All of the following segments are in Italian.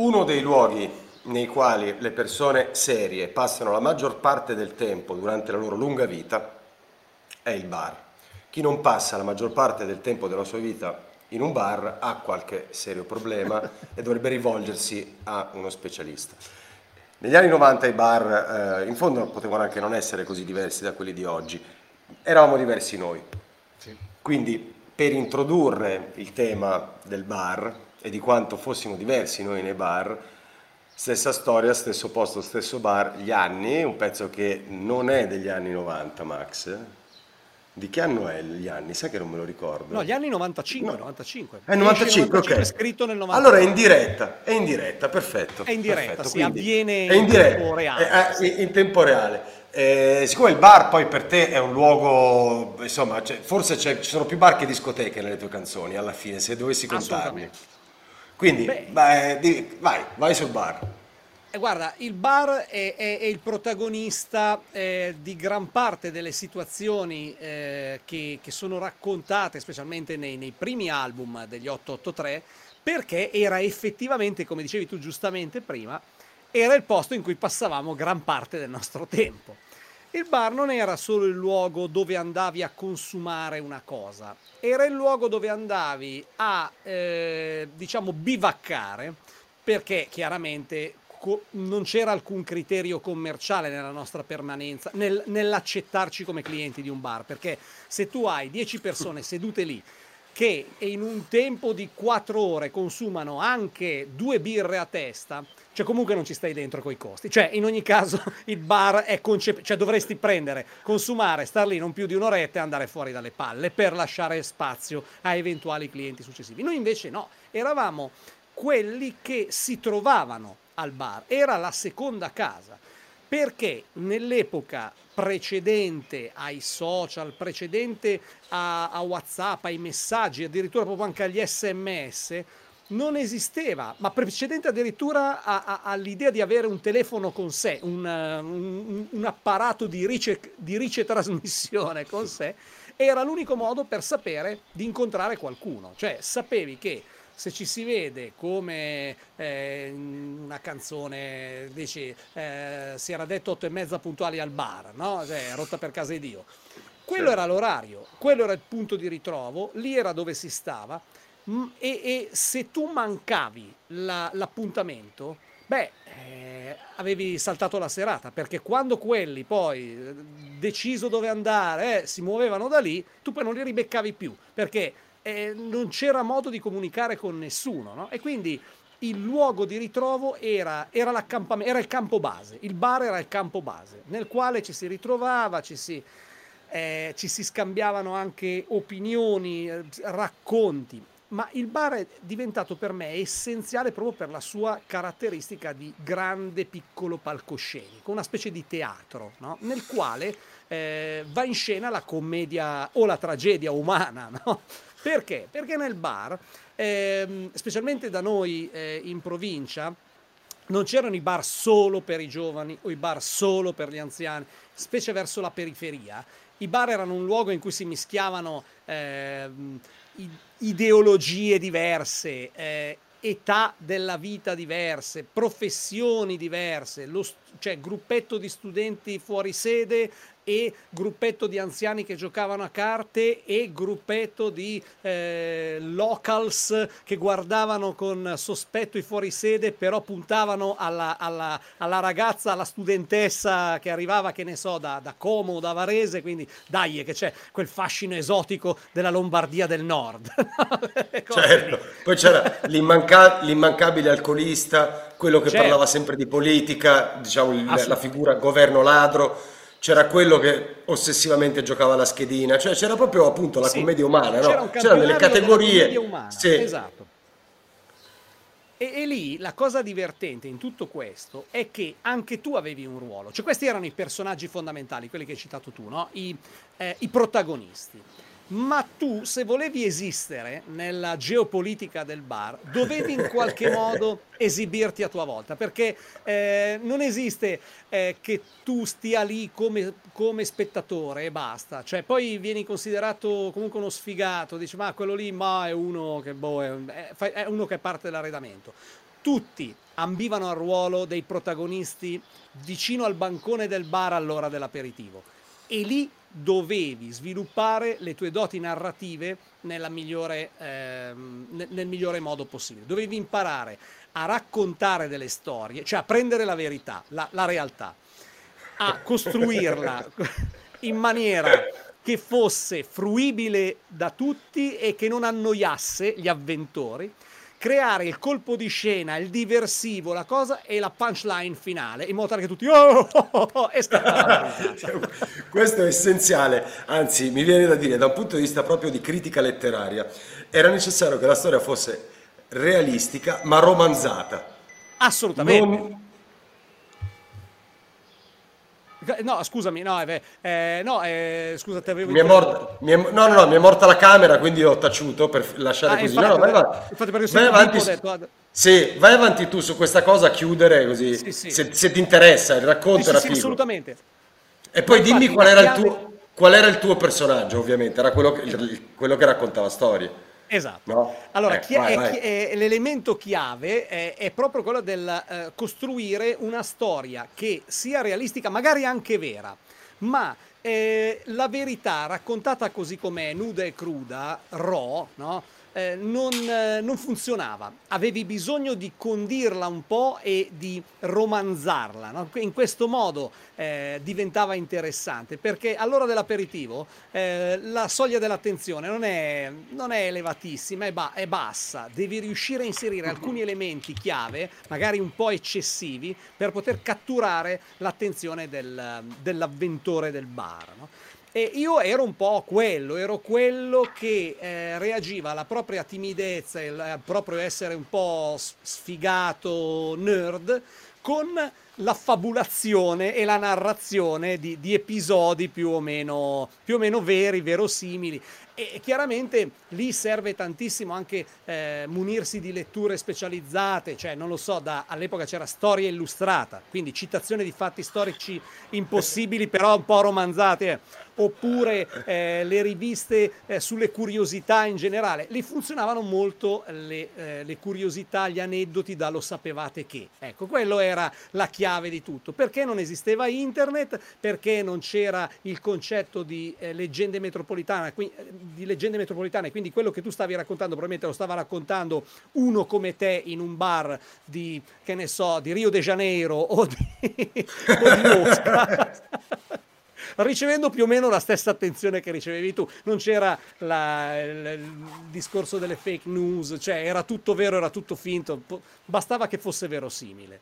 uno dei luoghi nei quali le persone serie passano la maggior parte del tempo durante la loro lunga vita è il bar. Chi non passa la maggior parte del tempo della sua vita in un bar ha qualche serio problema e dovrebbe rivolgersi a uno specialista. Negli anni 90 i bar, eh, in fondo potevano anche non essere così diversi da quelli di oggi, eravamo diversi noi. Sì. Quindi per introdurre il tema del bar e di quanto fossimo diversi noi nei bar, stessa storia, stesso posto, stesso bar, gli anni, un pezzo che non è degli anni 90 Max, di che anno è gli anni? Sai che non me lo ricordo. No, gli anni 95, no. 95. È 95, ok. È scritto nel 95. Allora è in diretta, è in diretta, perfetto. È in diretta, perfetto. si Quindi, avviene in, in tempo reale. È, è, in tempo reale. Eh, siccome il bar poi per te è un luogo, insomma, cioè, forse ci sono più bar che discoteche nelle tue canzoni alla fine, se dovessi contarmi. Quindi, vai, vai, vai sul bar. Eh, guarda, il bar è, è, è il protagonista eh, di gran parte delle situazioni eh, che, che, sono raccontate, specialmente nei, nei, primi album degli 883, perché era effettivamente, come dicevi tu giustamente prima, era il posto in cui passavamo gran parte del nostro tempo. Il bar non era solo il luogo dove andavi a consumare una cosa, era il luogo dove andavi a, eh, diciamo, bivaccare, perché chiaramente non c'era alcun criterio commerciale nella nostra permanenza, nel, nell'accettarci come clienti di un bar, perché se tu hai 10 persone sedute lì che in un tempo di 4 ore consumano anche due birre a testa, cioè comunque non ci stai dentro coi costi. Cioè in ogni caso il bar è concepito, cioè dovresti prendere, consumare, star lì non più di un'oretta e andare fuori dalle palle per lasciare spazio a eventuali clienti successivi. Noi invece no, eravamo quelli che si trovavano al bar, era la seconda casa, perché nell'epoca precedente ai social, precedente a, a WhatsApp, ai messaggi, addirittura proprio anche agli sms, non esisteva, ma precedente addirittura a, a, all'idea di avere un telefono con sé, un, un, un apparato di, rice, di ricetrasmissione con sé, era l'unico modo per sapere di incontrare qualcuno. Cioè sapevi che se ci si vede come eh, una canzone, dici, eh, si era detto otto e mezza puntuali al bar, no? Cioè, rotta per casa di Dio. Quello era l'orario, quello era il punto di ritrovo, lì era dove si stava e, e se tu mancavi la, l'appuntamento, beh, eh, avevi saltato la serata, perché quando quelli poi, eh, deciso dove andare, eh, si muovevano da lì, tu poi non li ribeccavi più, perché eh, non c'era modo di comunicare con nessuno, no? E quindi il luogo di ritrovo era, era, era, il campo base, il bar era il campo base, nel quale ci si ritrovava, ci si, eh, ci si scambiavano anche opinioni, eh, racconti. Ma il bar è diventato per me essenziale proprio per la sua caratteristica di grande piccolo palcoscenico, una specie di teatro, no? nel quale eh, va in scena la commedia o la tragedia umana, no? Perché? Perché nel bar, ehm, specialmente da noi eh, in provincia, non c'erano i bar solo per i giovani o i bar solo per gli anziani, specie verso la periferia. I bar erano un luogo in cui si mischiavano eh, ideologie diverse, eh, età della vita diverse, professioni diverse, lo, cioè gruppetto di studenti fuori sede e gruppetto di anziani che giocavano a carte e gruppetto di eh, locals che guardavano con sospetto i fuorisede però puntavano alla, alla, alla, ragazza, alla studentessa che arrivava che ne so da, da Como o da Varese quindi dai che c'è quel fascino esotico della Lombardia del Nord. Certo, poi c'era l'immanca- l'immancabile alcolista quello che certo. parlava sempre di politica diciamo la figura governo ladro c'era quello che ossessivamente giocava la schedina, cioè c'era proprio appunto la sì, commedia umana, no? C'erano delle categorie. Umana, sì. Esatto. E, e, lì la cosa divertente in tutto questo è che anche tu avevi un ruolo, cioè questi erano i personaggi fondamentali, quelli che hai citato tu, no? I, eh, i protagonisti ma tu se volevi esistere nella geopolitica del bar dovevi in qualche modo esibirti a tua volta perché eh, non esiste eh, che tu stia lì come, come, spettatore e basta. Cioè poi vieni considerato comunque uno sfigato dici ma quello lì ma è uno che, boh, è, è uno che è parte dell'arredamento tutti ambivano al ruolo dei protagonisti vicino al bancone del bar all'ora dell'aperitivo. E lì dovevi sviluppare le tue doti narrative migliore, eh, nel migliore modo possibile. Dovevi imparare a raccontare delle storie, cioè a prendere la verità, la, la realtà, a costruirla in maniera che fosse fruibile da tutti e che non annoiasse gli avventori creare il colpo di scena, il diversivo, la cosa e la punchline finale, in modo tale che tutti oh, oh, oh, oh è stata Questo è essenziale, anzi mi viene da dire, da un punto di vista proprio di critica letteraria, era necessario che la storia fosse realistica ma romanzata. Assolutamente. Non No, scusami, no, eh, no eh, scusa, ti avevo mi è morta, mi è, No, no, no, mi è morta la camera, quindi ho taciuto per lasciare ah, così. Infatti, no, vai, vai, infatti perché vai avanti, detto, sì, vai avanti tu su questa cosa a chiudere così, sì, sì. Se, se, ti interessa, il racconto sì, era figo. assolutamente. E poi Ma dimmi infatti, qual era, chiave... tuo, qual era, il tuo, personaggio, ovviamente, era quello che, quello che raccontava storie. Esatto. No? Allora, eh, chi- vai, vai. È, l'elemento chiave è, è, proprio quello del uh, costruire una storia che sia realistica, magari anche vera, ma eh, la verità raccontata così com'è, nuda e cruda, raw, no? Eh, non, eh, non, funzionava. Avevi bisogno di condirla un po' e di romanzarla. No? In questo modo eh, diventava interessante perché all'ora dell'aperitivo eh, la soglia dell'attenzione non è, non è elevatissima, è, ba- è, bassa. Devi riuscire a inserire alcuni elementi chiave, magari un po' eccessivi, per poter catturare l'attenzione del, dell'avventore del bar. No? E io ero un po' quello, ero quello che eh, reagiva alla propria timidezza e al proprio essere un po' sfigato nerd con la fabulazione e la narrazione di, di episodi più o, meno, più o meno veri, verosimili e chiaramente lì serve tantissimo anche eh, munirsi di letture specializzate, cioè non lo so, da, all'epoca c'era storia illustrata, quindi citazione di fatti storici impossibili però un po' romanzate, eh. Oppure eh, le riviste eh, sulle curiosità in generale, lì funzionavano molto le, eh, le curiosità, gli aneddoti da lo sapevate che. Ecco, quello era la chiave di tutto. Perché non esisteva internet? Perché non c'era il concetto di eh, leggende metropolitane, di leggende metropolitane, quindi quello che tu stavi raccontando probabilmente lo stava raccontando uno come te in un bar di, che ne so, di Rio de Janeiro o di, o di Mosca. ricevendo più o meno la stessa attenzione che ricevevi tu. Non c'era la, il, il, discorso delle fake news, cioè era tutto vero, era tutto finto, bastava che fosse verosimile.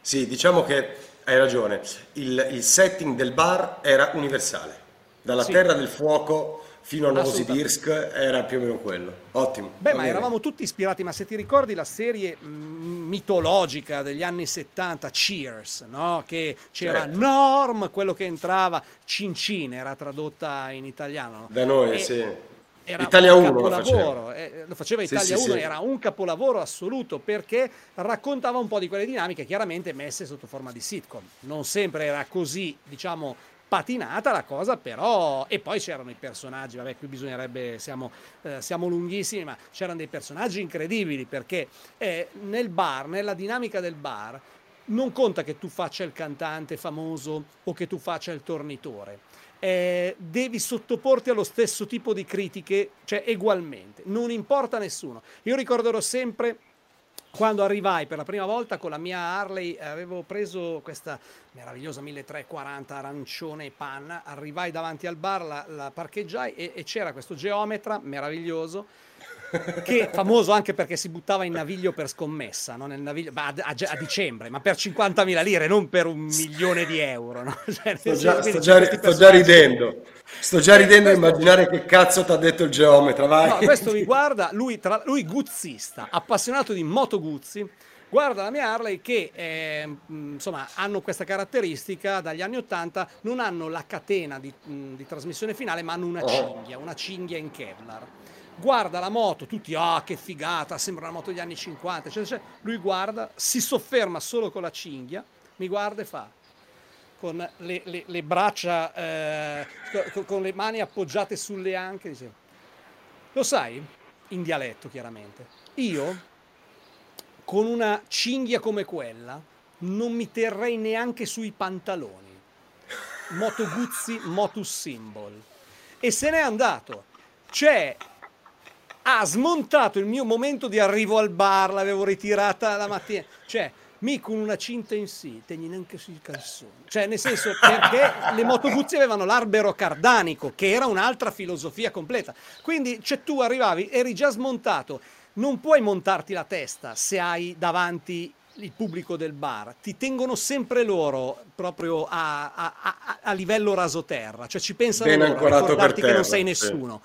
Sì, diciamo che hai ragione, il, il setting del bar era universale dalla sì. Terra del Fuoco fino a Novosibirsk era più o meno quello. Ottimo. Beh, ma eravamo tutti ispirati, ma se ti ricordi la serie mm, mitologica degli anni 70, Cheers, no? Che c'era certo. Norm, quello che entrava, Cincin, era tradotta in italiano. Da noi, e sì. Era Italia 1 lo faceva. Eh, lo faceva Italia sì, 1, sì, era un capolavoro assoluto perché raccontava un po' di quelle dinamiche, chiaramente messe sotto forma di sitcom. Non sempre era così, diciamo, patinata la cosa però e poi c'erano i personaggi vabbè qui bisognerebbe siamo, eh, siamo lunghissimi ma c'erano dei personaggi incredibili perché eh, nel bar nella dinamica del bar non conta che tu faccia il cantante famoso o che tu faccia il tornitore. Eh, devi sottoporti allo stesso tipo di critiche cioè ugualmente non importa nessuno. Io ricorderò sempre quando arrivai per la prima volta con la mia Harley, avevo preso questa meravigliosa 1340 arancione e panna, arrivai davanti al bar, la, la parcheggiai e, e c'era questo geometra meraviglioso che famoso anche perché si buttava in naviglio per scommessa, no? Nel naviglio, a, a, a, dicembre, ma per 50.000 lire, non per un milione di euro. No? Cioè, sto, già, sto, già, sto già, ridendo, sto già ridendo a immaginare che cazzo ti ha detto il geometra. Vai. No, questo mi guarda, lui, tra, lui guzzista, appassionato di moto guzzi, guarda la mia Harley che eh, insomma hanno questa caratteristica dagli anni 80 non hanno la catena di, di trasmissione finale ma hanno una oh. cinghia una cinghia in Kevlar guarda la moto, tutti, ah, che figata, sembra una moto degli anni 50, eccetera, eccetera. lui guarda, si sofferma solo con la cinghia, mi guarda e fa, con le, le, le braccia, eh, con, con, le mani appoggiate sulle anche, dice, lo sai, in dialetto chiaramente, io con una cinghia come quella non mi terrei neanche sui pantaloni. Moto Guzzi, Motus Symbol. E se n'è andato. Cioè, ha smontato il mio momento di arrivo al bar, l'avevo ritirata la mattina. Cioè, mi con una cinta in sì, tegni neanche sui calzoni. Cioè, nel senso, perché le Moto Guzzi avevano l'arbero cardanico, che era un'altra filosofia completa. Quindi, cioè, tu arrivavi, eri già smontato. Non puoi montarti la testa se hai davanti il pubblico del bar, ti tengono sempre loro proprio a, a, a, a livello rasoterra, cioè ci pensano Ben loro a ricordarti che non sei sì. nessuno,